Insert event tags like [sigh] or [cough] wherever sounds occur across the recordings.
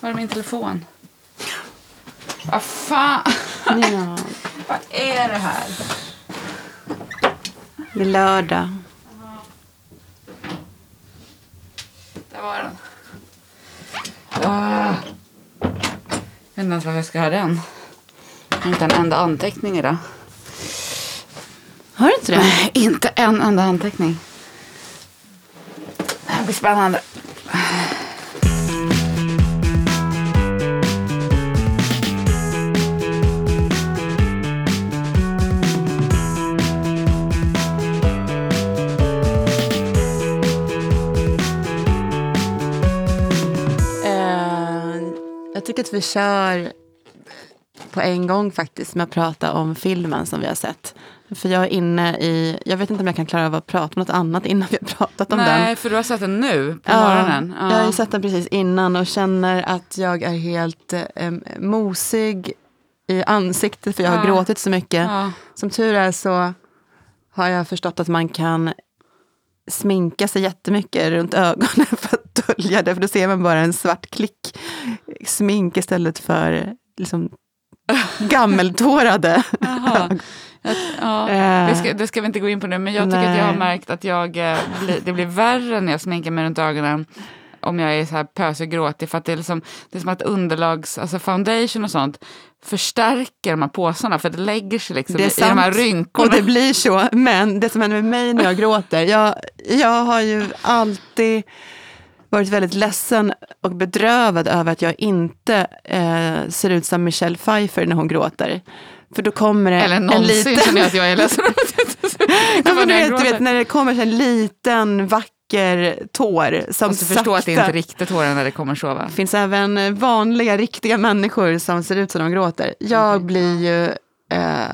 Var är min telefon? Vad fan? Ja. [laughs] Vad är det här? Det är lördag. Där var den. Ah. Jag vet inte ens varför jag ska ha den. Jag har inte en enda anteckning idag. Har du inte det? Nej, inte en enda anteckning. Det här blir spännande. Att vi kör på en gång faktiskt med att prata om filmen som vi har sett. För jag är inne i, jag vet inte om jag kan klara av att prata om något annat innan vi har pratat om den. Nej, för du har sett den nu på morgonen. Jag har ju sett den precis innan och känner att jag är helt eh, mosig i ansiktet för jag har Ja. gråtit så mycket. Ja. Som tur är så har jag förstått att man kan sminka sig jättemycket runt ögonen [laughs] för att dölja det. För då ser man bara en svart klick smink istället för liksom [laughs] gammeltårade. Jag- Ja, Eh. det, ska, det ska vi inte gå in på nu, men jag tycker att jag har Nej. märkt att jag, eh, det blir värre när jag sminkar mig runt ögonen om jag är så här pösig gråtig. För att det är, liksom, det är som att underlags, alltså foundation och sånt förstärker de här påsarna för det lägger sig liksom är i de här rynkorna. Och det blir så. Men det som händer med mig när jag [laughs] gråter, jag, jag har ju alltid varit väldigt ledsen och bedrövad över att jag inte eh, ser ut som Michelle Pfeiffer när hon gråter. För då kommer det Eller en någonsin liten... känner jag att jag är ledsen. [laughs] Ja, men du, vet, du vet när det kommer en liten vacker tår som du förstår att det sakta- inte är riktigt tårar när det kommer så va? Det finns även vanliga, riktiga människor som ser ut som de gråter. Jag Okej. blir ju eh,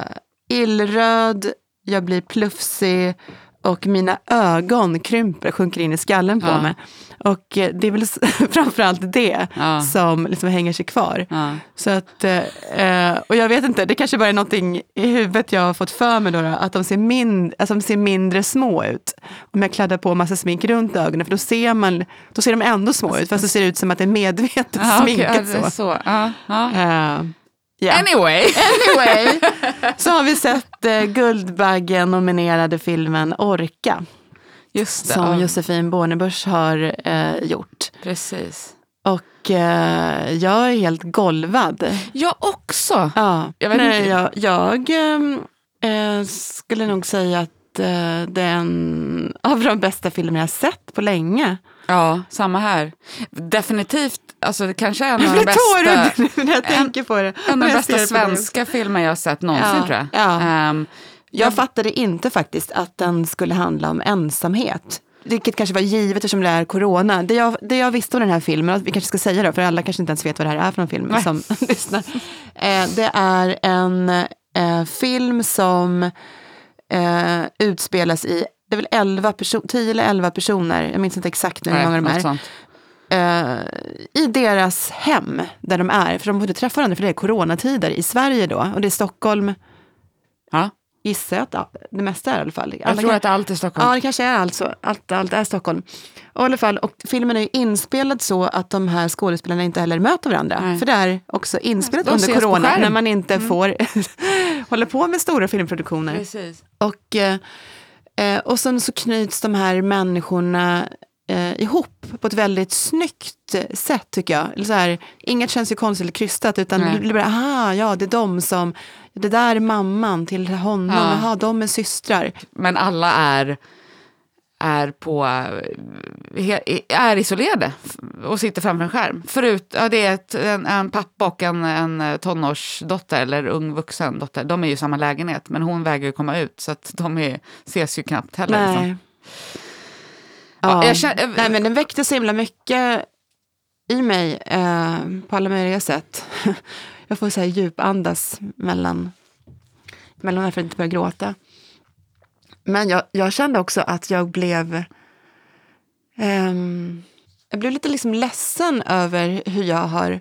illröd, jag blir plufsig och mina ögon krymper, sjunker in i skallen på Ja. mig. Och eh, det är väl [laughs] framförallt det Ja. som liksom hänger sig kvar. Ja. Så att, eh, och jag vet inte, det kanske bara är någonting i huvudet jag har fått för mig då, att de ser, min, att de ser mindre små ut. Om jag kladdar på massa smink runt ögonen, för då ser, man, då ser de ändå små ut, fast det ser ut som att det är medvetet Ja, sminkat är så. så. Ja. Anyway. [laughs] Anyway, [laughs] så har vi sett eh, Guldbaggen-nominerade filmen Orka, Just det. som ja, Josefin Bornebusch har eh, gjort. Precis. Och eh, jag är helt golvad. Jag också. Ja, Jag nej, jag, jag ehm, eh, skulle nog säga att eh, det är en av de bästa filmer jag sett på länge. Ja, samma här. Definitivt, alltså det kanske är en [laughs] Jag av de bästa, nu [laughs] när jag tänker på det. en av de jag bästa svenska filmer jag har sett någonsin Ja, tror jag. ja. Ehm, Jag fattade inte faktiskt att den skulle handla om ensamhet. Vilket kanske var givet eftersom det är corona. Det jag, det jag visste om den här filmen, vi kanske ska säga det, för alla kanske inte ens vet vad det här är för någon film Nej. som [laughs] lyssnar. Eh, det är en eh, film som eh, utspelas i, det är väl 11 perso- 10 eller 11 personer, jag minns inte exakt nu hur många de är, sånt. eh, i deras hem där de är. För de får inte träffa varandra för det är coronatider i Sverige då. Och det är Stockholm, Ja. gissar jag att ja, det mesta är i alla fall. Jag Alla tror kan- att allt är Stockholm. Ja, det kanske är alltså. Allt, allt är Stockholm. Och, i alla fall, och filmen är ju inspelad så att de här skådespelarna inte heller möter varandra. Nej. För det är också inspelat De under corona, när man inte får [laughs] hålla på med stora filmproduktioner. Precis. Och, eh, eh, och sen så knyts de här människorna eh, ihop på ett väldigt snyggt sätt tycker jag. Eller så här, inget känns ju konstigt eller krystat utan Nej. det blir bara, aha, ja det är de som, det där är mamman till honom, Ja. aha, de är systrar. Men alla är, är, på, he- är isolerade och sitter framför en skärm. Förut, ja, det är ett, en, en pappa och en, en tonårsdotter eller ung vuxen dotter. De är ju i samma lägenhet men hon vägrar komma ut så att de är, ses ju knappt heller. Nej. Liksom. Ja, Ja, jag känner- Nej, men den väckte så himla mycket i mig eh, på alla möjliga sätt. [laughs] jag får så här djupandas mellan, mellan för att inte börja gråta. Men jag, jag kände också att jag blev ehm, jag blev lite liksom ledsen över hur jag har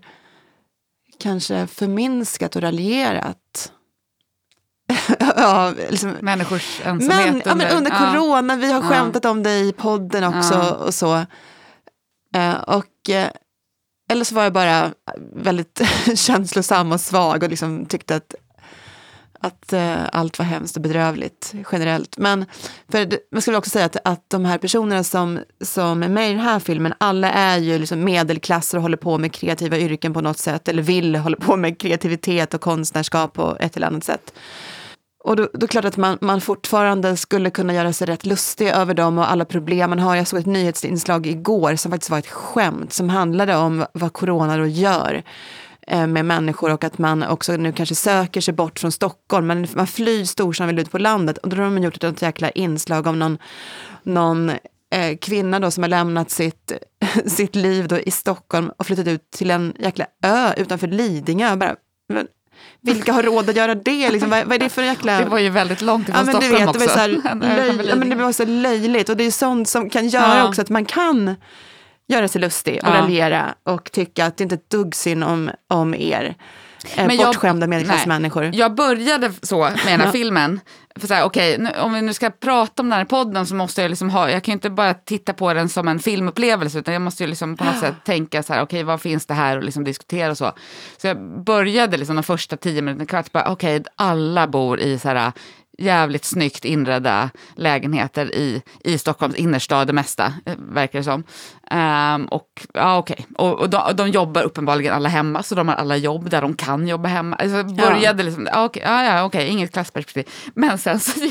kanske förminskat och raljerat. [laughs] ja, liksom, Människors ensamhet. men, ja, under ja. corona, vi har Ja. skämtat om det i podden också och så. Eh, och eh, eller så var jag bara väldigt [laughs] känslosam och svag och liksom tyckte att, att eh, allt var hemskt och bedrövligt generellt. Men för man skulle också säga att, att de här personerna som, som är med i den här filmen, alla är ju liksom medelklasser och håller på med kreativa yrken på något sätt, eller vill hålla på med kreativitet och konstnärskap på ett eller annat sätt. Och då, då är det klart att man, man fortfarande skulle kunna göra sig rätt lustig över dem och alla problem man har. Jag såg ett nyhetsinslag igår som faktiskt var ett skämt som handlade om vad corona då gör med människor och att man också nu kanske söker sig bort från Stockholm. Men man flyr storstan vill ut på landet och då har man gjort ett jäkla inslag om någon, någon eh, kvinna då som har lämnat sitt, [laughs] sitt liv då i Stockholm och flyttat ut till en jäkla ö utanför Lidingö. Bara, men, vilka har råd att göra det? Liksom, vad, vad, är det för jäkla... Det var ju väldigt långt ifrån ja, men Stockholm vet, också. Det var, så här, [laughs] löj... ja, men det var så löjligt och det är sånt som kan göra ja. också att man kan göra sig lustig och ja. raljera och tycka att det inte är ett dugg synd om, om er. Eh, men bortskämda medelklassmänniskor. Jag började så med den här [laughs] filmen. För så här, okay, nu, om vi nu ska prata om den här podden så måste jag liksom ha, jag kan ju inte bara titta på den som en filmupplevelse utan jag måste ju liksom på något sätt tänka så här, okej okay, vad finns det här och liksom diskutera och så. Så jag började liksom de första tio minuterna, kvart, bara okej okay, alla bor i så här jävligt snyggt inredda lägenheter i, i Stockholms innerstad det mesta, eh, verkar det som. Um, och ja, okej. Okay. Och, och de, de, jobbar uppenbarligen alla hemma, så de har alla jobb där de kan jobba hemma. Alltså, började ja. liksom, ja, okay, ja, ja, okay, inget klassperspektiv. Men sen så [laughs]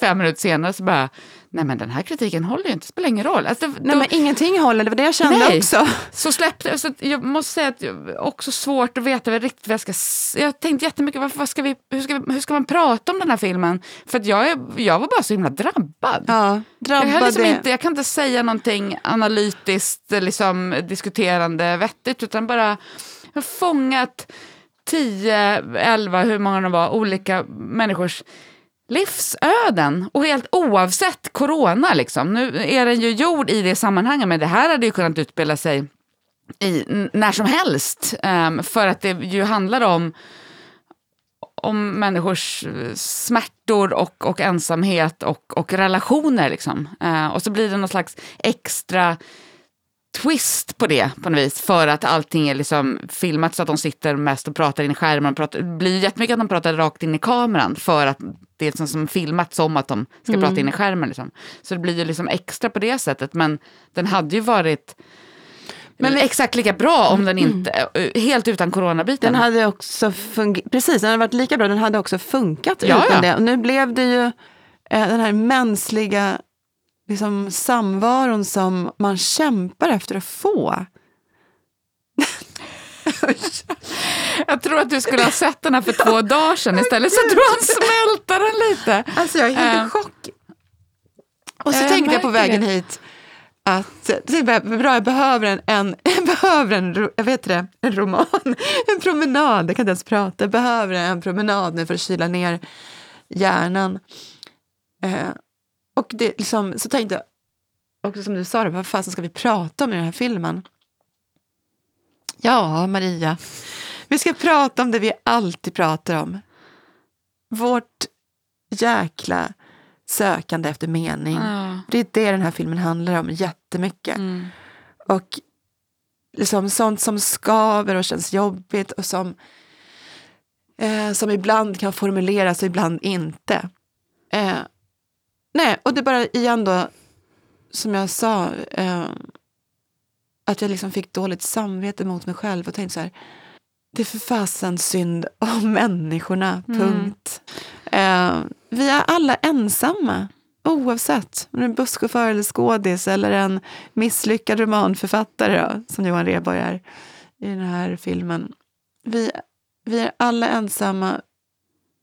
fem minuter senare så bara, nej men den här kritiken håller ju inte, det spelar ingen roll. Alltså, nej då, men ingenting håller, det var det jag kände nej, också. Så släppte så jag måste säga att det är också svårt att veta vad riktigt vad jag ska, jag har tänkt jättemycket, vad, vad ska vi, hur, ska vi, hur ska man prata om den här filmen? För att jag, jag var bara så himla drabbad. Ja, drabbad jag, liksom inte, jag kan inte säga någonting analytiskt, liksom, diskuterande, vettigt, utan bara jag har fångat 10, 11, hur många det var, olika människors livsöden. Och helt oavsett corona, liksom. nu är den ju gjord i det sammanhanget, men det här hade ju kunnat utspela sig i, när som helst. Um, för att det ju handlar om, om människors eh, smärtor och, och ensamhet och, och relationer. Liksom. Uh, och så blir det någon slags extra twist på det på något vis. För att allting är liksom filmat så att de sitter mest och pratar in i skärmen. Pratar, det blir jättemycket att de pratar rakt in i kameran för att det är liksom som filmat som att de ska mm. prata in i skärmen. Liksom. Så det blir ju liksom extra på det sättet. Men den hade ju varit men exakt lika bra om den inte, mm. helt utan coronabiten. Den hade också fungerat, precis, den hade varit lika bra, den hade också funkat ja, utan ja. det. Och nu blev det ju eh, den här mänskliga liksom, samvaron som man kämpar efter att få. Jag tror att du skulle ha sett den här för två dagar sedan istället, så du han smälta den lite. Alltså jag är helt i uh, chock. Och så jag tänkte jag på vägen det. hit att det är bra, jag behöver en, en, [laughs] jag behöver en, jag vet det, en roman, [laughs] en promenad, jag kan inte ens prata, jag behöver en promenad nu för att kyla ner hjärnan. Eh, och det, liksom, så tänkte jag, också som du sa, vad fasen ska vi prata om i den här filmen? Ja, Maria, vi ska prata om det vi alltid pratar om. Vårt jäkla sökande efter mening. Mm. Det är det den här filmen handlar om jättemycket. Mm. Och liksom sånt som skaver och känns jobbigt och som, eh, som ibland kan formuleras och ibland inte. Eh, nej, och det är bara igen då, som jag sa, eh, att jag liksom fick dåligt samvete mot mig själv och tänkte så här, det är för fasen synd om [laughs] människorna, mm. punkt. Mm. Eh, vi är alla ensamma, oavsett om du är en busschaufför eller skådis eller en misslyckad romanförfattare då, som Johan Rheborg är i den här filmen. Vi, vi är alla ensamma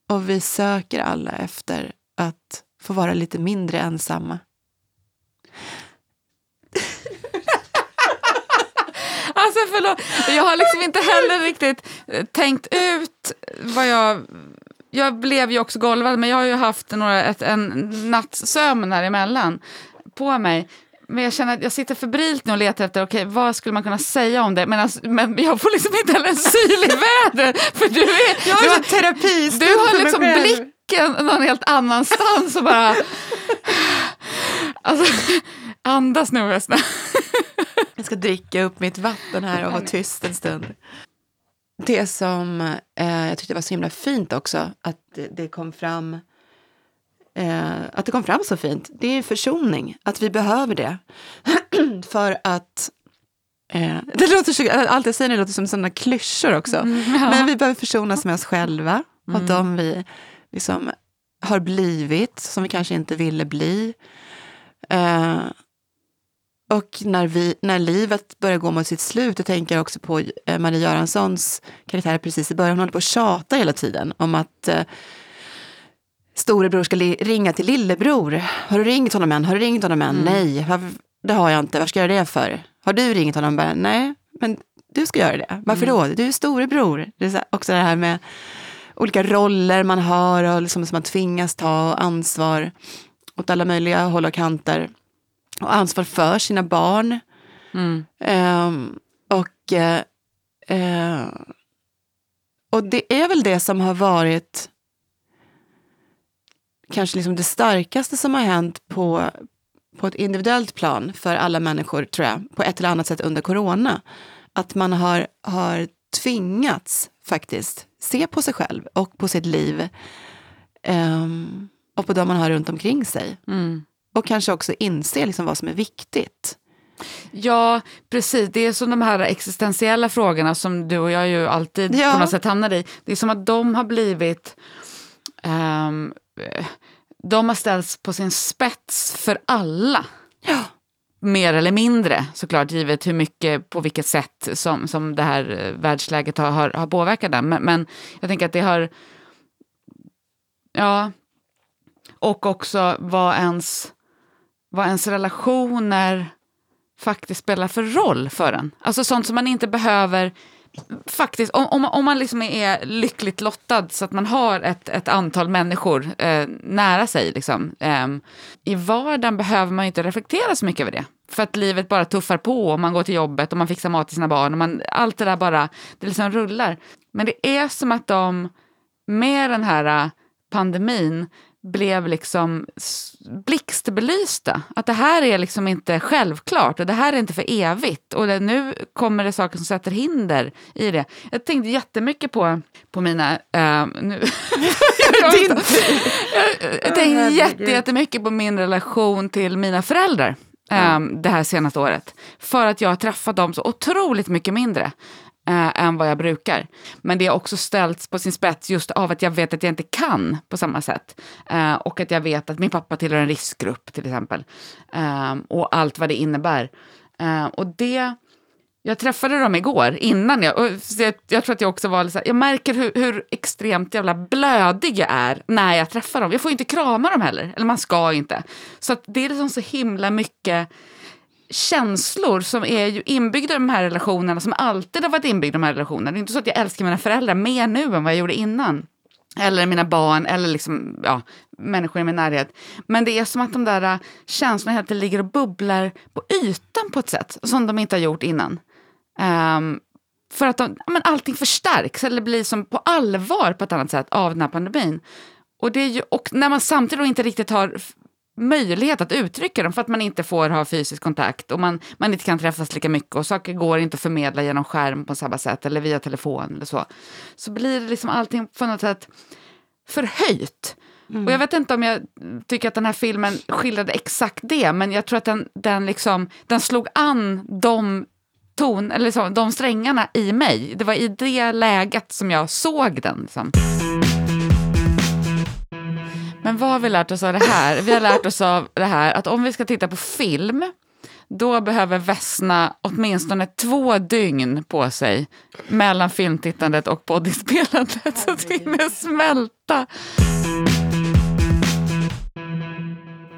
och vi söker alla efter att få vara lite mindre ensamma. [laughs] Alltså förlåt, jag har liksom inte heller riktigt eh, tänkt ut vad jag... Jag blev ju också golvad, men jag har ju haft några, ett, en nattsömn här emellan på mig. Men jag känner att jag sitter febrilt nu och letar efter, okej, okay, vad skulle man kunna säga om det? Men, alltså, men jag får liksom inte heller en syl i [laughs] vädret. För du är... Jag har terapi Du har liksom blicken någon helt annanstans och bara... Alltså, andas nu förresten. Jag ska dricka upp mitt vatten här och vara tyst en stund. Det som eh, jag tyckte var så himla fint också, att det, det kom fram eh, att det kom fram så fint, det är försoning. Att vi behöver det. [clears throat] För att eh, det låter så, allt jag säger nu låter som sådana klyschor också. Mm, ja. Men vi behöver försonas med oss själva och mm. de vi liksom har blivit, som vi kanske inte ville bli. Eh, och när, vi, när livet börjar gå mot sitt slut, jag tänker också på eh, Marie Göranssons karaktär precis i början, hon håller på att tjata hela tiden om att eh, storebror ska ringa till lillebror. Har du ringt honom än? Har du ringt honom än? Mm. Nej, det har jag inte. Vad ska jag göra det för? Har du ringt honom? Bara, Nej, men du ska göra det. Varför mm. då? Du är storebror. Det är också det här med olika roller man har och liksom som man tvingas ta ansvar åt alla möjliga håll och kanter. Och ansvar för sina barn. Mm. Um, och, uh, och det är väl det som har varit kanske liksom det starkaste som har hänt på, på ett individuellt plan för alla människor, tror jag, på ett eller annat sätt under corona. Att man har, har tvingats faktiskt se på sig själv och på sitt liv um, och på de man har runt omkring sig. Mm. Och kanske också inse liksom vad som är viktigt. Ja, precis. Det är som de här existentiella frågorna som du och jag ju alltid ja. på något sätt hamnar i. Det är som att de har blivit um, de har ställts på sin spets för alla. Ja. Mer eller mindre såklart, givet hur mycket, på vilket sätt som, som det här eh, världsläget har, har, har påverkat den. Men, men jag tänker att det har... Ja. Och också vad ens, vad ens relationer faktiskt spelar för roll för en. Alltså sånt som man inte behöver faktiskt, om, om, om man liksom är lyckligt lottad så att man har ett, ett antal människor eh, nära sig, liksom, eh, i vardagen behöver man inte reflektera så mycket över det. För att livet bara tuffar på och man går till jobbet och man fixar mat till sina barn och man, allt det där bara, det liksom rullar. Men det är som att de, med den här pandemin, blev liksom blixtbelysta. Att det här är liksom inte självklart och det här är inte för evigt. Och det, nu kommer det saker som sätter hinder i det. Jag tänkte jättemycket på, på mina... Uh, nu, [laughs] [laughs] jag, jag tänkte jätte, jättemycket på min relation till mina föräldrar. Um, det här senaste året. För att jag har träffat dem så otroligt mycket mindre eh, än vad jag brukar. Men det har också ställts på sin spets just av att jag vet att jag inte kan på samma sätt. Eh, och att jag vet att min pappa tillhör en riskgrupp till exempel. Eh, och allt vad det innebär. Eh, och det... Jag träffade dem igår, innan jag... Och jag, jag tror att jag också var så här, Jag märker hur, hur, extremt jävla blödig jag är när jag träffar dem. Jag får inte krama dem heller, eller man ska inte. Så det är liksom så himla mycket känslor som är ju inbyggda i de här relationerna, som alltid har varit inbyggda i de här relationerna. Det är inte så att jag älskar mina föräldrar mer nu än vad jag gjorde innan. Eller mina barn, eller liksom, ja, människor i min närhet. Men det är som att de där äh, känslorna helt ligger och bubblar på ytan på ett sätt som de inte har gjort innan. Um, för att de, men allting förstärks, eller blir som på allvar på ett annat sätt av den här pandemin. Och, det är ju, och när man samtidigt inte riktigt har möjlighet att uttrycka dem för att man inte får ha fysisk kontakt och man, man inte kan träffas lika mycket och saker går inte att förmedla genom skärm på samma sätt eller via telefon eller så. Så blir det liksom allting på något sätt förhöjt. Mm. Och jag vet inte om jag tycker att den här filmen skildrade exakt det, men jag tror att den, den, liksom, den slog an de ton, eller så, de strängarna i mig. Det var i det läget som jag såg den. Liksom. Men vad har vi lärt oss av det här? Vi har lärt oss av det här att om vi ska titta på film då behöver Vessna åtminstone två dygn på sig mellan filmtittandet och poddinspelandet [laughs] så att vi hinner smälta.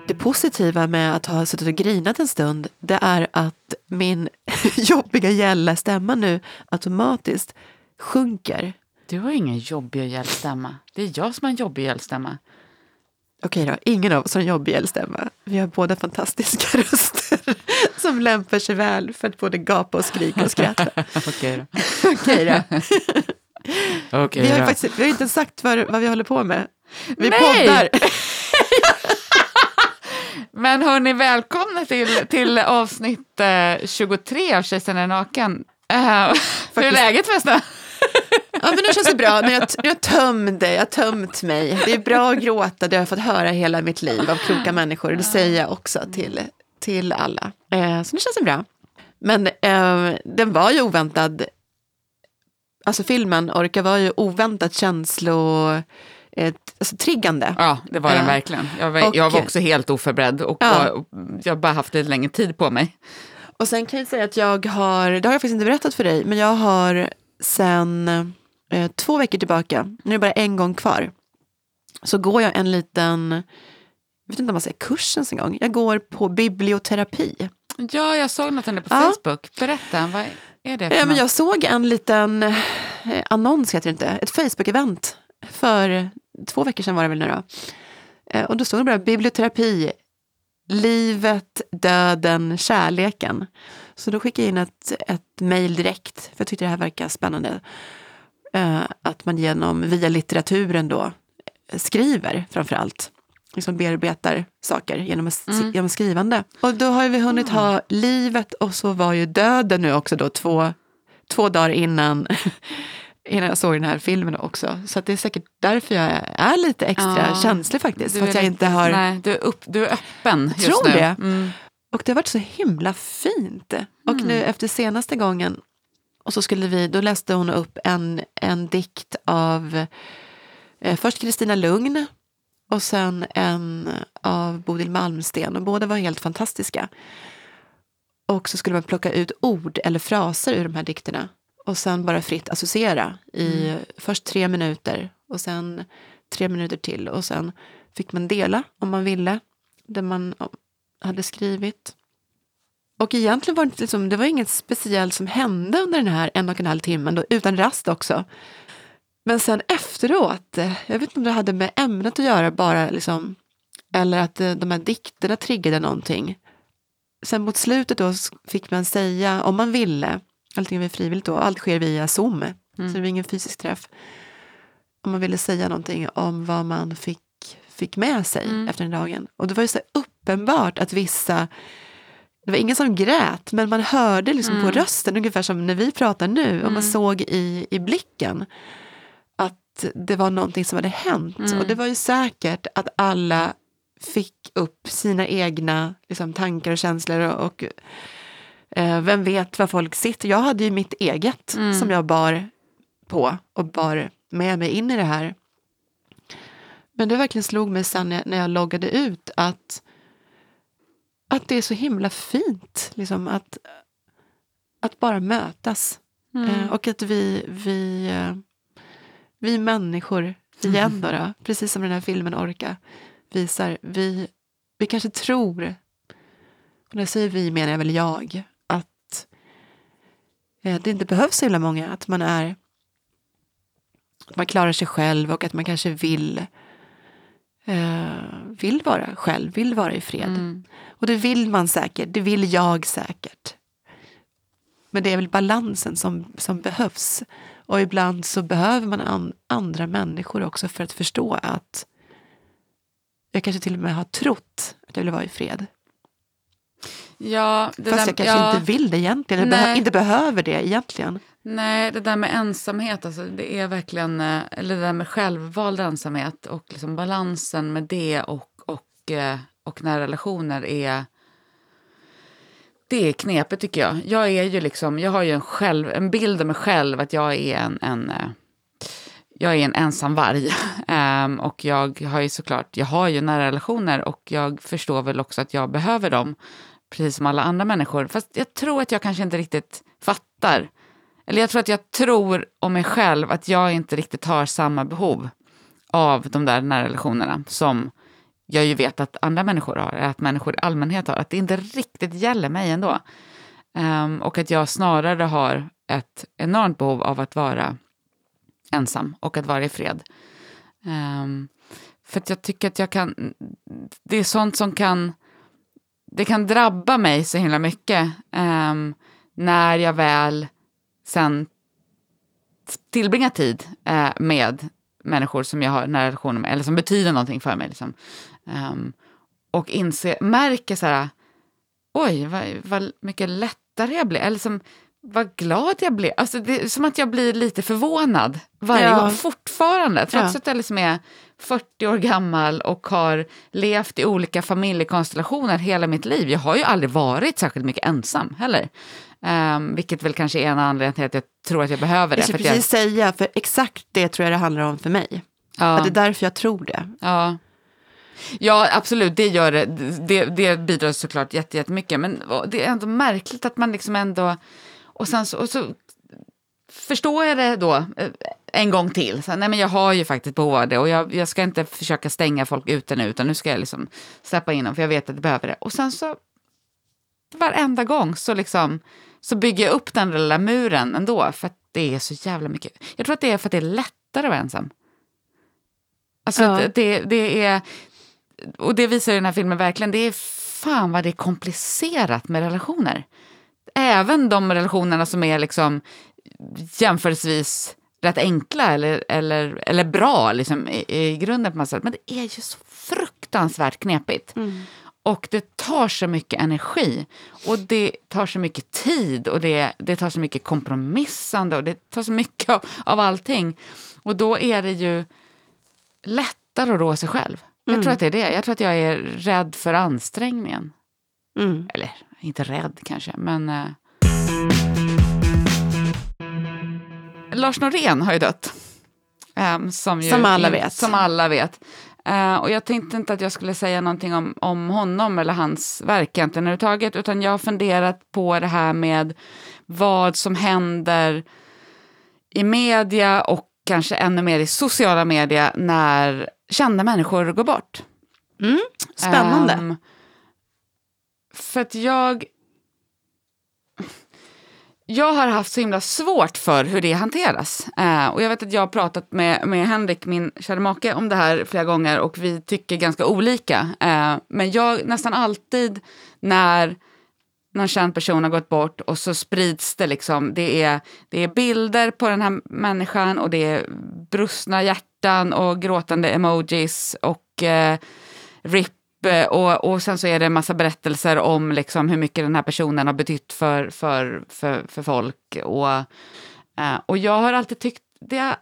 Det positiva med att ha suttit och grinat en stund, det är att min [laughs] jobbiga gälla stämma nu automatiskt sjunker. Du har ingen jobbig gällstämma. Det är jag som har en jobbig gällstämma. Okej då, ingen av oss har en jobbig elstämma. Vi har båda fantastiska [laughs] röster som lämpar sig väl för att både gapa och skrika och skratta. [laughs] Okej då. Okej då. okay, vi, har faktiskt, vi har inte sagt vad, vad vi håller på med. Vi Nej! poddar. Men hörni, välkomna till, till avsnitt eh, 23 av Kejsaren är naken. Uh, hur är läget förresten? Ja, men nu känns det bra. Nu jag, jag tömt det, jag tömt mig. Det är bra att gråta, det har jag fått höra hela mitt liv av kloka människor. Det säger jag också till, till alla. Eh, så nu känns det bra. Men eh, den var ju oväntad. Alltså filmen, Orka, var ju oväntat känslo... Eh, alltså, triggande. Ja, det var den Eh, verkligen. Jag var, och- jag var också helt oförberedd och, Ja. och jag har bara haft lite längre tid på mig. Och sen kan jag säga att jag har, det har jag faktiskt inte berättat för dig, men jag har sen eh, två veckor tillbaka, nu är det bara en gång kvar, så går jag en liten, jag vet inte om man säger kurs ens en gång, jag går på biblioterapi. Ja, jag såg något om det på Ja. Facebook. Berätta, vad är det för Ja, men jag såg en liten eh, annons, heter det inte, ett Facebook-event för två veckor sedan var det väl nu då. Eh, och då stod det bara biblioterapi, livet, döden, kärleken. Så då skickade jag in ett, ett mejl direkt, för jag tyckte det här verkar spännande. Eh, att man genom, via litteraturen då, skriver framför allt. Liksom bearbetar saker genom, att- Mm. genom skrivande. Och då har vi hunnit ha livet och så var ju döden nu också då två, två dagar innan, [laughs] innan jag såg den här filmen också. Så det är säkert därför jag är lite extra Ja. känslig faktiskt. Du För att jag inte har... Nej, du är, upp, du är öppen just Tror nu. det. Mm. Och det har varit så himla fint. Och Mm. nu efter senaste gången, och så skulle vi, då läste hon upp en, en dikt av eh, först Kristina Lugn och sen en av Bodil Malmsten. Och båda var helt fantastiska. Och så skulle man plocka ut ord eller fraser ur de här dikterna. Och sen bara fritt associera i först tre minuter och sen tre minuter till. Och sen fick man dela om man ville det man hade skrivit. Och egentligen var det, liksom, det var inget speciellt som hände under den här en och en halv timmen, då, utan rast också. Men sen efteråt, eh, jag vet inte om det hade med ämnet att göra bara, liksom, eller att eh, de här dikterna triggade någonting. Sen mot slutet då fick man säga, om man ville, allting var frivilligt då, allt sker via Zoom, så det var ingen fysisk träff. Om man ville säga någonting om vad man fick, fick med sig Mm. efter den dagen. Och det var ju så uppenbart att vissa det var ingen som grät, men man hörde liksom på Mm. rösten, ungefär som när vi pratar nu, och man Mm. såg i, i blicken att det var någonting som hade hänt. Mm. Och det var ju säkert att alla fick upp sina egna liksom, tankar och känslor och, och vem vet vad folk sitter. Jag hade ju mitt eget Mm. som jag bar på och bar med mig in i det här. Men det verkligen slog mig sen när jag, loggade ut att att det är så himla fint liksom, att, att bara mötas. Mm. Eh, och att vi, vi, eh, vi människor, igen då, då, precis som den här filmen Orka visar, vi, vi kanske tror, och när jag säger vi menar jag väl jag, eh, det inte behövs så himla många, att man är att man klarar sig själv och att man kanske vill eh, vill vara själv, vill vara i fred. Mm. Och det vill man säkert, det vill jag säkert. Men det är väl balansen som, som behövs. Och ibland så behöver man an, andra människor också för att förstå att jag kanske till och med har trott att jag vill vara i fred. Ja, det Fast där, jag kanske ja, inte vill det egentligen, Nej. inte behöver det egentligen. Nej, det där med ensamhet, alltså, det är verkligen, eh, eller det där med självvald ensamhet och liksom balansen med det och, och, eh, och när relationer är det är knepigt tycker jag. Jag är ju liksom, jag har ju en, själv, en bild av mig själv att jag är en, en eh, jag är en ensam varg. [laughs] Ehm, och jag har ju såklart, jag har ju nära relationer och jag förstår väl också att jag behöver dem. Precis som alla andra människor. Fast jag tror att jag kanske inte riktigt fattar. Eller jag tror att jag tror om mig själv att jag inte riktigt har samma behov av de där nära relationerna som jag ju vet att andra människor har, att människor i allmänhet har, att det inte riktigt gäller mig ändå. Um, och att jag snarare har ett enormt behov av att vara ensam och att vara i fred. Um, för att jag tycker att jag kan, det är sånt som kan, det kan drabba mig så himla mycket ehm, när jag väl sen tillbringar tid eh, med människor som jag har nära relationer med, eller som betyder någonting för mig. Liksom. Um, och inse, märker så här, oj, vad, vad mycket lättare jag blir. Eller som, vad glad jag blev. Alltså det är som att jag blir lite förvånad varje Ja. gång, fortfarande. Trots Ja. att jag liksom är 40 år gammal och har levt i olika familjekonstellationer hela mitt liv. Jag har ju aldrig varit särskilt mycket ensam heller. Um, vilket väl kanske är en anledning till att jag tror att jag behöver det. Jag skulle precis säga, för exakt det tror jag det handlar om för mig. ja, Att det är därför jag tror det. ja. ja, absolut, det gör det. Det, det bidrar såklart jätte- jättemycket. Men det är ändå märkligt att man liksom ändå... Och sen så, och så förstår jag det då eh, en gång till. Så, nej, men jag har ju faktiskt behov av det och jag, jag ska inte försöka stänga folk ute nu utan nu ska jag liksom släppa in dem för jag vet att jag behöver det. Och sen så varenda gång så, liksom, så bygger jag upp den lilla muren ändå för att det är så jävla mycket. Jag tror att det är för att det är lättare att vara ensam. Alltså Ja. det, det, är, och det visar den här filmen verkligen, det är fan vad det är komplicerat med relationer. Även de relationerna som är liksom jämförelsevis rätt enkla eller, eller, eller bra liksom, i, i grunden på något sätt. Men det är ju så fruktansvärt knepigt. Och det tar så mycket energi och det tar så mycket tid och det, det tar så mycket kompromissande och det tar så mycket av, av allting. Och då är det ju lättare att rå sig själv. Jag tror att det är det. Jag tror att jag är rädd för ansträngningen. Mm. Eller inte rädd kanske, men... Eh... Lars Norén har ju dött. Ehm, som, ju Som alla vet. Som alla vet. Eh, och jag tänkte inte att jag skulle säga någonting om, om honom eller hans verk egentligen överhuvudtaget, utan jag har funderat på det här med vad som händer i media och kanske ännu mer i sociala medier när kända människor går bort. Mm. Spännande. Ehm, för att jag... Jag har haft så himla svårt för hur det hanteras. Eh, och jag vet att jag har pratat med, med Henrik, min kära make, om det här flera gånger och vi tycker ganska olika. Eh, men jag nästan alltid när någon känd person har gått bort och så sprids det liksom, det är, det är bilder på den här människan och det är brustna hjärtan och gråtande emojis och eh, RIP och, och sen så är det en massa berättelser om liksom hur mycket den här personen har betytt för, för, för, för folk. Och, eh, och jag har alltid tyckt, det,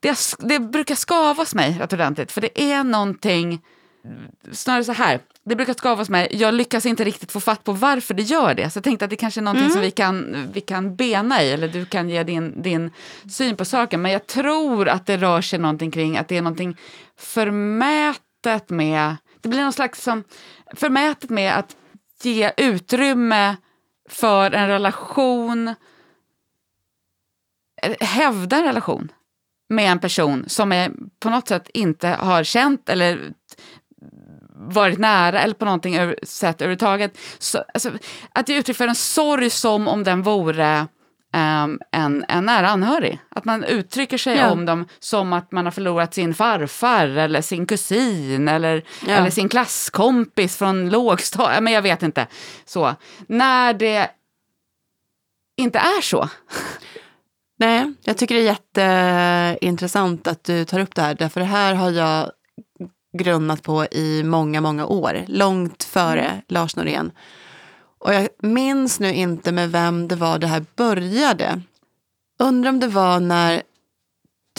det, det brukar skavas mig rätt ordentligt, för det är någonting, snarare så här, det brukar skavas mig, jag lyckas inte riktigt få fatt på varför det gör det. Så jag tänkte att det kanske är någonting som vi kan, vi kan bena i, eller du kan ge din, din syn på saken. Men jag tror att det rör sig någonting kring att det är någonting förmätet med, det blir någon slags som, förmätet med att ge utrymme för en relation, hävda en relation med en person som är på något sätt inte har känt eller varit nära eller på någonting över- sätt överhuvudtaget. Så, alltså, att ge uttryck för en sorg som om den vore ehm, en, en nära anhörig. Att man uttrycker sig Ja. om dem som att man har förlorat sin farfar eller sin kusin eller, Ja. eller sin klasskompis från lågstadiet. Men jag vet inte. Så. När det inte är så. [laughs] Nej, jag tycker det är jätteintressant att du tar upp det här, därför det här har jag grunnat på i många, många år, långt före Lars Norén. Och jag minns nu inte med vem det var det här började. Undrar om det var när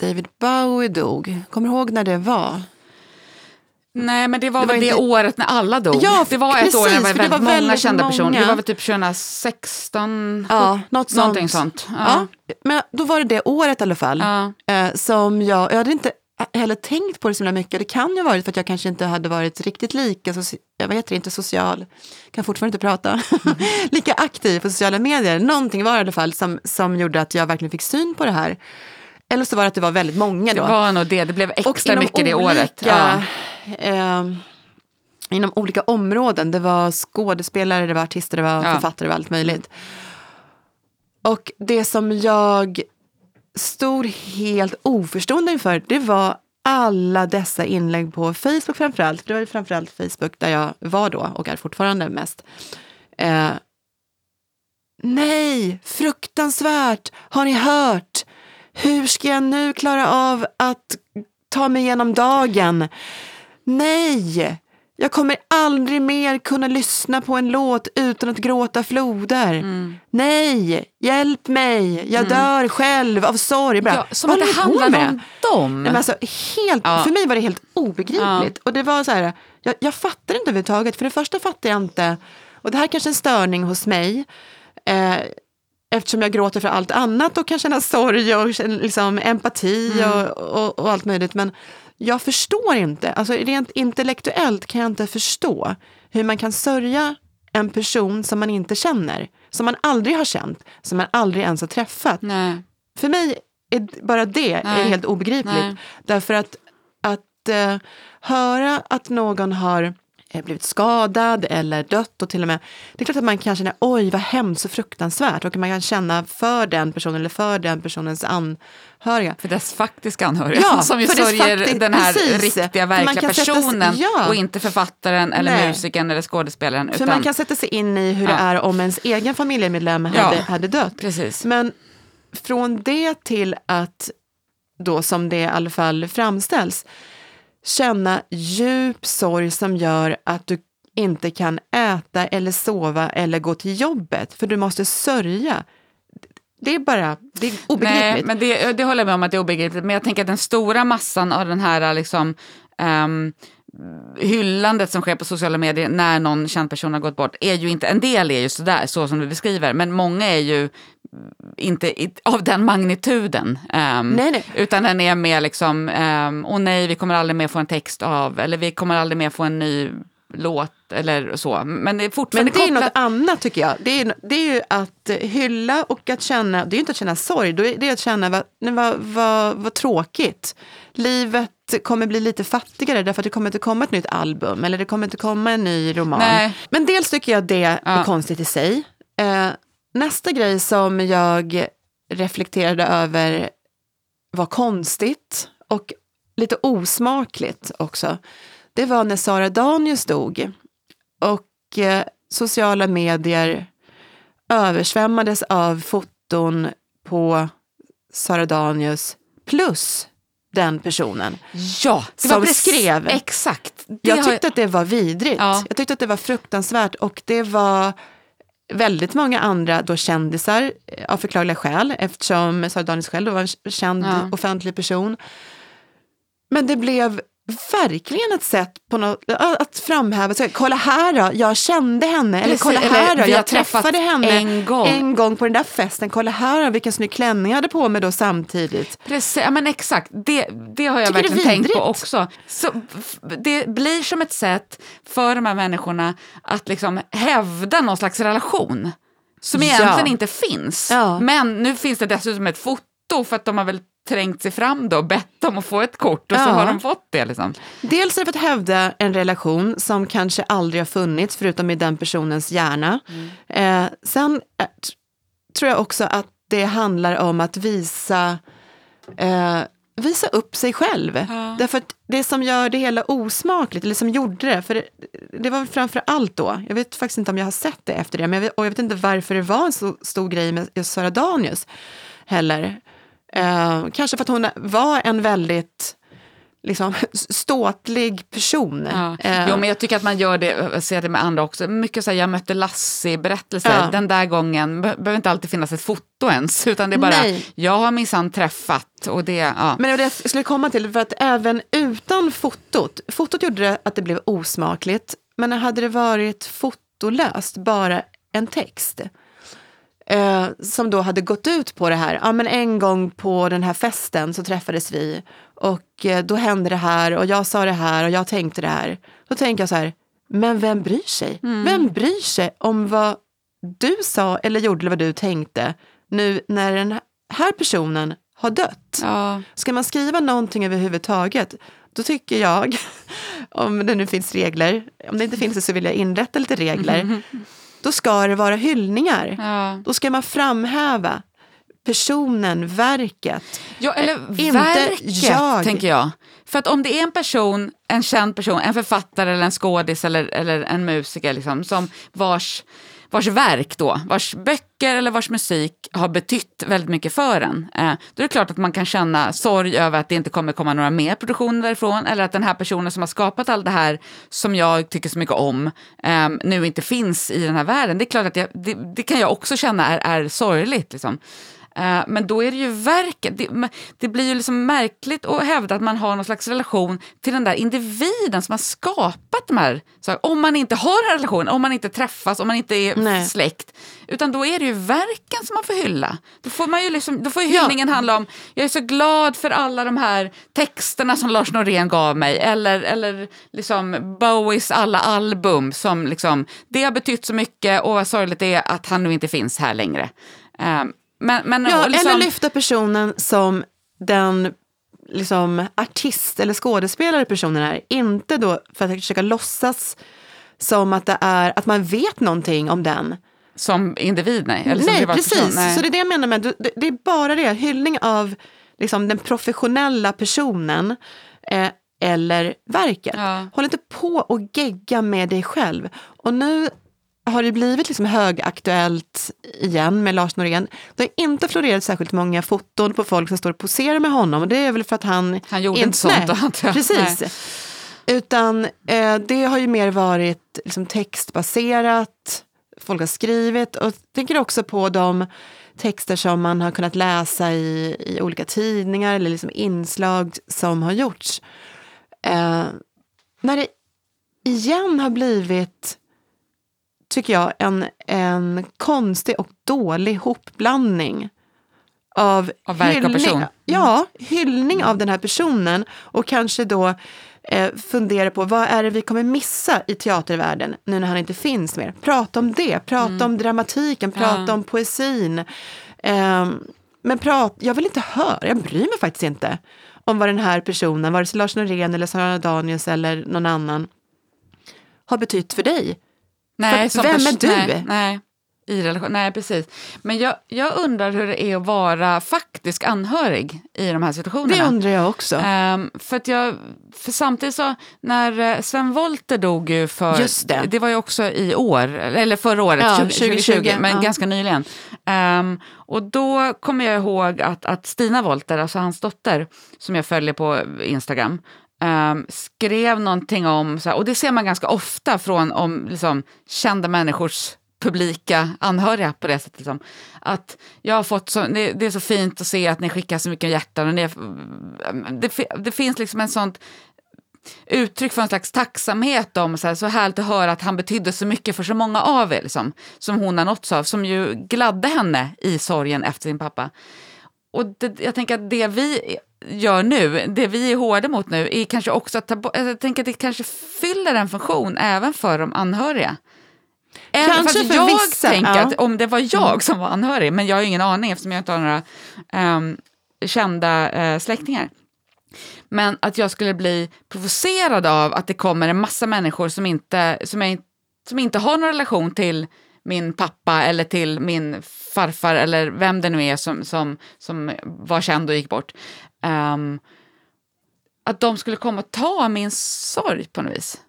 David Bowie dog. Kommer du ihåg när det var? Nej, men det var Det var väl det inte- året när alla dog. Ja, det var ett år när det precis, var för det väldigt var många väldigt kända personer. Det var väl typ 2016, Ja, något någonting sånt. sånt. Ja. men då var det det året i alla fall. Ja. Eh, som jag, jag hade inte heller tänkt på det så himla mycket. Det kan ju ha varit för att jag kanske inte hade varit riktigt lika, soci- jag vet inte, inte social, kan fortfarande inte prata, [laughs] lika aktiv på sociala medier. Någonting var det i alla fall som, som gjorde att jag verkligen fick syn på det här. Eller så var det att det var väldigt många Det då. var nog det. Det blev extra mycket det olika, året. Ja. eh, inom olika områden. Det var skådespelare, det var artister, det var Ja. författare, det var allt möjligt. Och det som jag stod helt oförstående inför, det var alla dessa inlägg på Facebook framförallt. För det var ju framförallt Facebook där jag var då och är fortfarande mest. Eh, nej, fruktansvärt! Har ni hört? Hur ska jag nu klara av att ta mig igenom dagen? Nej! Jag kommer aldrig mer kunna lyssna på en låt utan att gråta floder. Mm. Nej, hjälp mig, jag dör själv av sorg. Bara, Ja, som att det handlar med? om dem. Nej, men alltså, helt, Ja. För mig var det helt obegripligt. Och det var så här, jag, jag fattar inte överhuvudtaget. För det första fattar jag inte, och det här är kanske är en störning hos mig, eh, eftersom jag gråter för allt annat och kan känna sorg och liksom, empati Mm. och, och, och allt möjligt. Men jag förstår inte, alltså rent intellektuellt kan jag inte förstå hur man kan sörja en person som man inte känner, som man aldrig har känt, som man aldrig ens har träffat. Nej. För mig är bara det är Nej. helt obegripligt. Nej. Därför att, att eh, höra att någon har eh, blivit skadad eller dött och till och med, det är klart att man kan känna oj vad hemskt och fruktansvärt och man kan känna för den personen eller för den personens anhöriga. För dess faktiska anhöriga Ja, [laughs] som ju sörjer fakti- den här precis. riktiga, verkliga sätta sig- personen ja. och inte författaren eller Nej. musikern eller skådespelaren. För utan, man kan sätta sig in i hur det Ja. är om ens egen familjemedlem hade, hade dött. Precis. Men från det till att, då som det i alla fall framställs, känna djup sorg som gör att du inte kan äta eller sova eller gå till jobbet, för du måste sörja. Det är bara, det är Nej, obegripligt. men det, det håller jag med om att det är obegripligt. Men jag tänker att den stora massan av den här liksom, ehm, hyllandet som sker på sociala medier när någon känd person har gått bort är ju inte, en del är ju sådär, så som du beskriver, men många är ju inte av den magnituden. ehm, Nej, nej. Utan den är mer liksom, um, åh nej, vi kommer aldrig mer få en text av, eller vi kommer aldrig mer få en ny låt eller så. Men det är Men fortfarande det är kopplat... något annat tycker jag. Det är, det är ju att hylla och att känna, det är ju inte att känna sorg, det är att känna vad, vad, vad, vad tråkigt. Livet kommer bli lite fattigare därför att det kommer inte komma ett nytt album eller det kommer inte komma en ny roman. Nej. Men dels tycker jag det är Ja. konstigt i sig. Eh, nästa grej som jag reflekterade över var konstigt och lite osmakligt också. Det var när Sara Danius dog och eh, sociala medier översvämmades av foton på Sara Danius plus den personen. Ja, det Som var precis- skrev. Exakt. Jag tyckte att det var vidrigt. Ja. Jag tyckte att det var fruktansvärt och det var väldigt många andra då kändisar eh, av förklarliga skäl eftersom Sara Danius själv då var en känd Ja. offentlig person. Men det blev verkligen ett sätt på något, att framhäva sig. Kolla här då, jag kände henne. Eller Precis, kolla eller här då, vi har jag träffade henne en gång. en gång på den där festen. Kolla här då, vilken snygg klänning jag hade på mig då samtidigt. Precis, ja, men exakt. Det, det har jag Tycker verkligen tänkt på också. Så, det blir som ett sätt för de här människorna att liksom hävda någon slags relation som Ja. egentligen inte finns. Ja. Men nu finns det dessutom ett foto för att de har väl trängt sig fram då och bett om att få ett kort och så Ja. har de fått det. Liksom. Dels är det för att hävda en relation som kanske aldrig har funnits förutom i den personens hjärna. Eh, sen eh, tror jag också att det handlar om att visa, eh, visa upp sig själv. Ja. Därför att det som gör det hela osmakligt, eller som gjorde det, för det, det var framför allt då, jag vet faktiskt inte om jag har sett det efter det, men jag vet, och jag vet inte varför det var en så stor grej med just Sara Danius heller. Eh, kanske för att hon var en väldigt liksom, ståtlig person. Ja. Eh, Jo, men jag tycker att man gör det, jag ser det med andra också. Mycket så här, jag mötte Lassie-berättelser. Ja. Den där gången be- behöver inte alltid finnas ett foto ens, [laughs] utan det är bara, Nej. jag har minsann träffat och det, ja. Men det jag skulle komma till, för att även utan fotot, fotot gjorde det att det blev osmakligt, men hade det varit fotolöst, bara en text, eh, som då hade gått ut på det här, ja men en gång på den här festen så träffades vi och eh, då hände det här och jag sa det här och jag tänkte det här. Då tänker jag så här, men vem bryr sig? Vem bryr sig om vad du sa eller gjorde eller vad du tänkte nu när den här personen har dött? ja. Ska man skriva någonting överhuvudtaget, då tycker jag, [laughs] om det nu finns regler, om det inte finns det så vill jag inrätta lite regler, [laughs] då ska det vara hyllningar. Ja. Då ska man framhäva personen, verket. Ja, eller Eh, inte verket, jag. tänker jag. För att om det är en person, en känd person, en författare eller en skådis eller, eller en musiker liksom, som vars vars verk då, vars böcker eller vars musik har betytt väldigt mycket för en. Eh, då är det klart att man kan känna sorg över att det inte kommer komma några mer produktioner därifrån eller att den här personen som har skapat allt det här som jag tycker så mycket om eh, nu inte finns i den här världen. Det är klart att jag, det, det, kan jag också känna är, är sorgligt. Liksom. Eh, men då är det ju verket. Det, det, blir ju liksom märkligt att hävda att man har någon slags relation till den där individen som har skapat de här sakerna. Om man inte har en relation, om man inte träffas, om man inte är Nej. släkt. Utan då är det ju verken som man får hylla. Då får, man ju liksom, då får ju hyllningen ja. handla om, jag är så glad för alla de här texterna som Lars Norén gav mig. Eller, eller liksom Bowies alla album. Som liksom, det har betytt så mycket och vad sorgligt det är att han nu inte finns här längre. Um, men, men, ja, liksom... Eller lyfta personen som den liksom, artist eller skådespelare personen är. Inte då för att försöka låtsas som att, det är, att man vet någonting om den. Som individ, nej. Eller nej, precis. Nej. Så det är det jag menar med, det, det är bara det, hyllning av liksom, den professionella personen. Eh, eller verket. Ja. Håll inte på och gegga med dig själv. Och nu har det blivit liksom högaktuellt igen med Lars Norén. Det har inte florerat särskilt många foton på folk som står och poserar med honom. Och det är väl för att han... Han gjorde inte sånt. Nej, precis. Nej. Utan eh, det har ju mer varit liksom, textbaserat, folk har skrivit och tänker också på de texter som man har kunnat läsa i, i olika tidningar eller liksom inslag som har gjorts. Eh, när det igen har blivit tycker jag, en, en konstig och dålig hopblandning. Av, av verk och person? Mm. Ja, hyllning av den här personen och kanske då eh, fundera på vad är det vi kommer missa i teatervärlden nu när han inte finns mer. Prata om det, prata mm. om dramatiken, prata ja. om poesin. Eh, men prat, jag vill inte höra, jag bryr mig faktiskt inte om vad den här personen, vare sig Lars Norén eller Sara Danius eller någon annan, har betytt för dig. Nej, För vem är du? Nej, nej, i relation, nej precis. Men jag, jag undrar hur det är att vara faktisk anhörig i de här situationerna. Det undrar jag också. Um, för, att jag, för samtidigt så, när eh, Sven Wollter dog ju för, Just det. det var ju också i år, eller förra året, ja, 2020, 2020, men ja. ganska nyligen. Um, och då kommer jag ihåg att, att Stina Wollter, alltså hans dotter, som jag följer på Instagram, Um, skrev någonting om, så här, och det ser man ganska ofta från om liksom, kända människors publika anhöriga på det sättet. Liksom. Att jag har fått så, det, det, är så fint att se att ni skickar så mycket hjärtan. Och ni, mm, det, det finns liksom en sånt uttryck för en slags tacksamhet om så, här, så härligt att höra att han betydde så mycket för så många av er, liksom, som hon har nåtts av, som ju gladde henne i sorgen efter sin pappa. Och det, jag tänker att det vi gör nu, det vi är hårda mot nu, är kanske också att ta bort, jag tänker att det kanske fyller en funktion även för de anhöriga. Även kanske för jag vissa, tänker ja. att om det var jag mm. som var anhörig, men jag har ingen aning eftersom jag inte har några um, kända uh, släktingar. Men att jag skulle bli provocerad av att det kommer en massa människor som inte, som jag, som inte har någon relation till min pappa eller till min farfar eller vem det nu är som, som, som var känd och gick bort. Um, att de skulle komma och ta min sorg på något vis.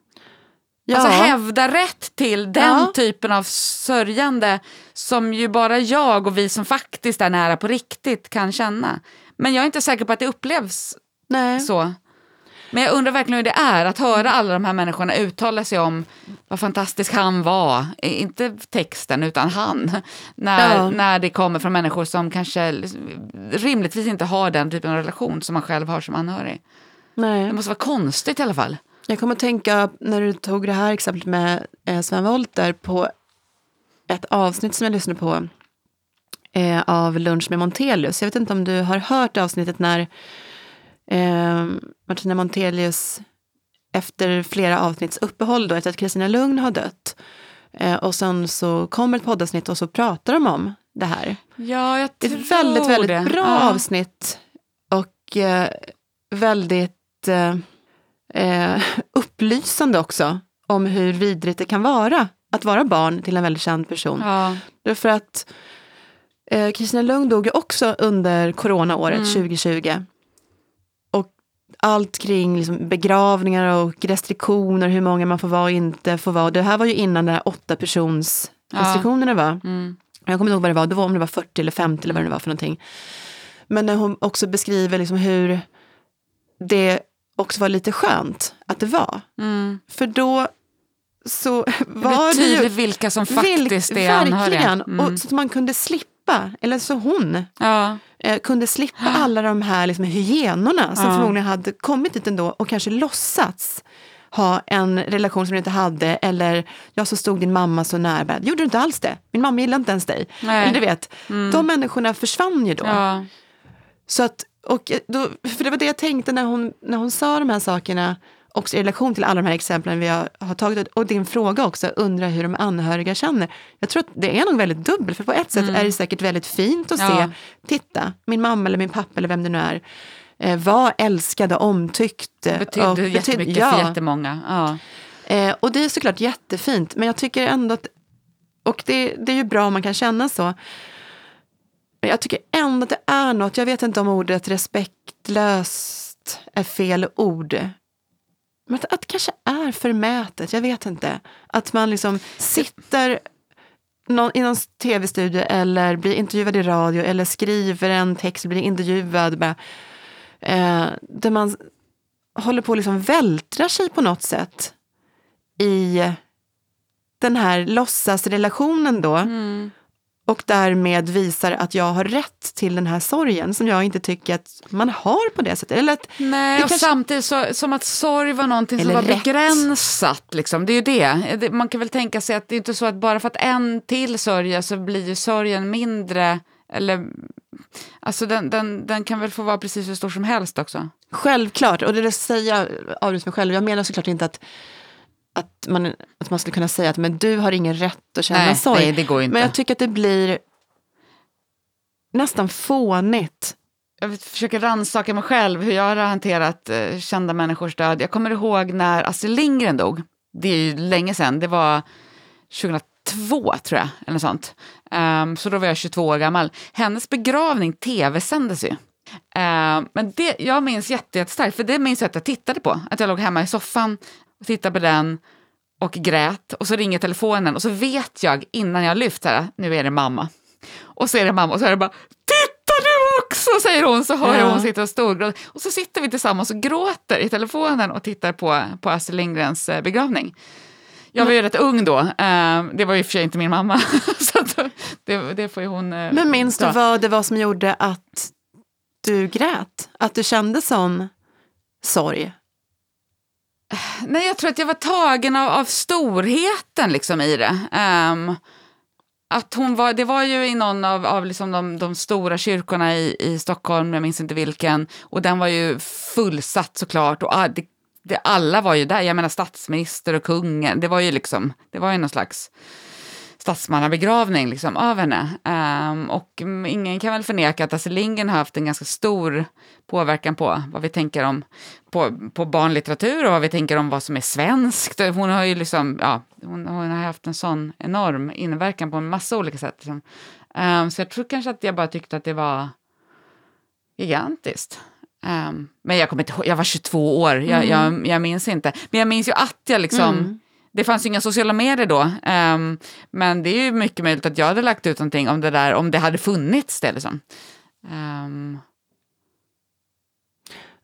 Ja. Alltså hävda rätt till den ja. typen av sörjande som ju bara jag och vi som faktiskt är nära på riktigt kan känna. Men jag är inte säker på att det upplevs Nej. så. Men jag undrar verkligen hur det är att höra alla de här människorna uttala sig om vad fantastisk han var. Inte texten, utan han. När, ja. när det kommer från människor som kanske rimligtvis inte har den typen av relation som man själv har som anhörig. Nej. Det måste vara konstigt i alla fall. Jag kommer att tänka, när du tog det här exemplet med eh, Sven Wollter, på ett avsnitt som jag lyssnade på eh, av Lunch med Montelius. Jag vet inte om du har hört avsnittet när eh, Martina Montelius efter flera avsnitts uppehåll då, efter att Kristina Lugn har dött. Eh, och sen så kommer ett poddavsnitt och så pratar de om det här. Ja, jag tror det. är ett väldigt, väldigt det. bra ja. avsnitt. Och eh, väldigt eh, eh, upplysande också om hur vidrigt det kan vara att vara barn till en väldigt känd person. Ja. Därför att eh, Kristina Lugn dog ju också under coronaåret mm. 2020 allt kring liksom begravningar och restriktioner, hur många man får vara och inte får vara. Det här var ju innan den här åtta persons restriktionerna var. Mm. Jag kommer inte ihåg vad det var, det var om det var 40 eller 50 eller vad det var för någonting. Men när hon också beskriver liksom hur det också var lite skönt att det var. Mm. För då så [laughs] Det var blir det ju... vilka som faktiskt Vilk- är anhöriga. Verkligen, Mm. och så att man kunde slippa, eller så hon Ja. Eh, kunde slippa [gasps] alla de här liksom, hyenorna som Ja. förmodligen hade kommit dit ändå och kanske låtsats ha en relation som du inte hade eller ja, så stod din mamma så nära. Gjorde du inte alls det? Min mamma gillade inte ens dig. Nej. Eller du vet, de människorna försvann ju då. Ja. Så att, och då, för det var det jag tänkte när hon, när hon sa de här sakerna, också i relation till alla de här exemplen vi har, har tagit, och din fråga också, undra hur de anhöriga känner. Jag tror att det är nog väldigt dubbelt, för på ett sätt är det säkert väldigt fint att Mm. Ja. se, titta, min mamma eller min pappa eller vem det nu är, eh, var älskad och omtyckt. eh, Betydde och betyd- jättemycket ja. för jättemånga. Ja. Eh, och det är såklart jättefint, men jag tycker ändå att, och det, det är ju bra om man kan känna så, men jag tycker ändå att det är något, jag vet inte om ordet respektlöst är fel ord, men att, att det kanske är förmätet, jag vet inte. Att man liksom sitter någon, i någon tv-studio eller blir intervjuad i radio eller skriver en text, blir intervjuad, med, eh, där man håller på att liksom vältra sig på något sätt i den här låtsasrelationen då. Mm. Och därmed visar att jag har rätt till den här sorgen som jag inte tycker att man har på det sättet. Eller att, Nej, och kanske- samtidigt så, som att sorg var någonting som Eller var rätt. begränsat. Liksom. Det är ju det. Man kan väl tänka sig att det är inte så att bara för att en till sörjer så blir ju sorgen mindre. Eller, alltså den, den, den kan väl få vara precis hur stor som helst också. självklart, och det säger jag avbryter mig själv, jag menar såklart inte att, att, man, att man skulle kunna säga att men du har ingen rätt att känna Nej, sorg. nej, det går inte. Men jag tycker att det blir nästan fånigt. jag försöker rannsaka mig själv hur jag har hanterat eh, kända människors död. Jag kommer ihåg när Astrid Lindgren dog. Det är ju länge sedan. Det var 2002 tror jag. Eller något sånt. Ehm, så då var jag 22 år gammal. Hennes begravning tv-sändes ju. Ehm, men det, jag minns jätte- jättestarkt, för det minns jag att jag tittade på. Att jag låg hemma i soffan och tittade på den och grät. Och så ringer telefonen och så vet jag innan jag lyft här, nu är det mamma. Och så är det mamma och så är det bara, titta du också, säger hon, så hör jag Ja. hon sitter och storgråter. Och så sitter vi tillsammans och gråter i telefonen och tittar på, på Astrid Lindgrens eh, begravning. Jag var ju rätt ung då, eh, det var ju för sig inte min mamma, [laughs] så det, det får hon eh, Men minns du vad det var som gjorde att du grät? Att du kände sån sorg? Nej, jag tror att jag var tagen av, av storheten liksom i det. Um, att hon var, det var ju i någon av, av liksom de, de stora kyrkorna i, i Stockholm, jag minns inte vilken, och den var ju fullsatt såklart. Och det, det, alla var ju där, jag menar statsminister och kungen, det var ju liksom, det var ju någon slags statsmannabegravning liksom, av henne. Ehm, och mm, ingen kan väl förneka att Astrid Lindgren har haft en ganska stor påverkan på vad vi tänker om på, på barnlitteratur och vad vi tänker om vad som är svenskt. Hon har ju liksom, ja, hon, hon har haft en sån enorm inverkan på en massa olika sätt. Liksom. Ehm, så jag tror kanske att jag bara tyckte att det var gigantiskt. Ehm, men jag kommer inte ihåg, jag var 22 år, jag, jag, jag minns inte. Men jag minns ju att jag liksom, Mm. Det fanns ju inga sociala medier då. ehm, men det är ju mycket möjligt att jag hade lagt ut någonting om det där, om det hade funnits det liksom. Ehm,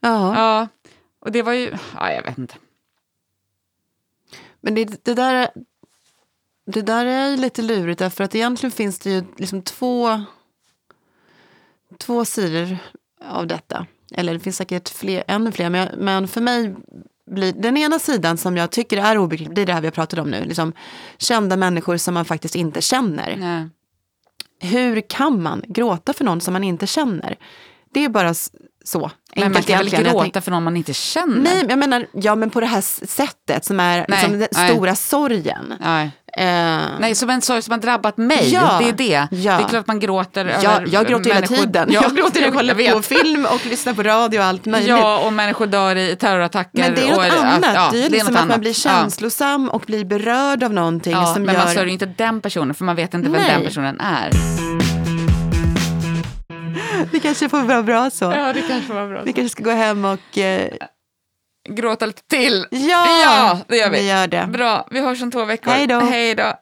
Ja, ja, och det var ju, ja jag vet inte. men det, det, där, det där är ju lite lurigt därför att egentligen finns det ju liksom två, två sidor av detta. Eller det finns säkert fler, ännu fler, men, jag, men för mig blir den ena sidan som jag tycker är obegriplig, det är det här vi har pratat om nu, liksom, kända människor som man faktiskt inte känner. Nej. Hur kan man gråta för någon som man inte känner? Det är bara så. Men man kan väl gråta för någon man inte känner? Nej, jag menar, ja men på det här sättet som är Nej, liksom den nej. stora sorgen. Nej. Eh, Nej, som en sorg som har drabbat mig. Ja, det är det. ja. Det är klart att man gråter Ja, över jag gråter hela människor- tiden. Ja, jag gråter när jag kollar på film och lyssnar på radio och allt möjligt. Ja, och människor dör i terrorattacker. men det är något och, annat. Ja, det är ju något liksom att man annat. blir känslosam och blir berörd av någonting Ja, som men gör... man sörjer inte den personen, för man vet inte vem Nej. den personen är. Det kanske får vara bra så. Ja, det kanske var bra. Vi kanske ska gå hem och... Eh, Gråta lite till. ja, Ja, det gör vi. vi gör det. Bra, vi hörs om två veckor. Hej då.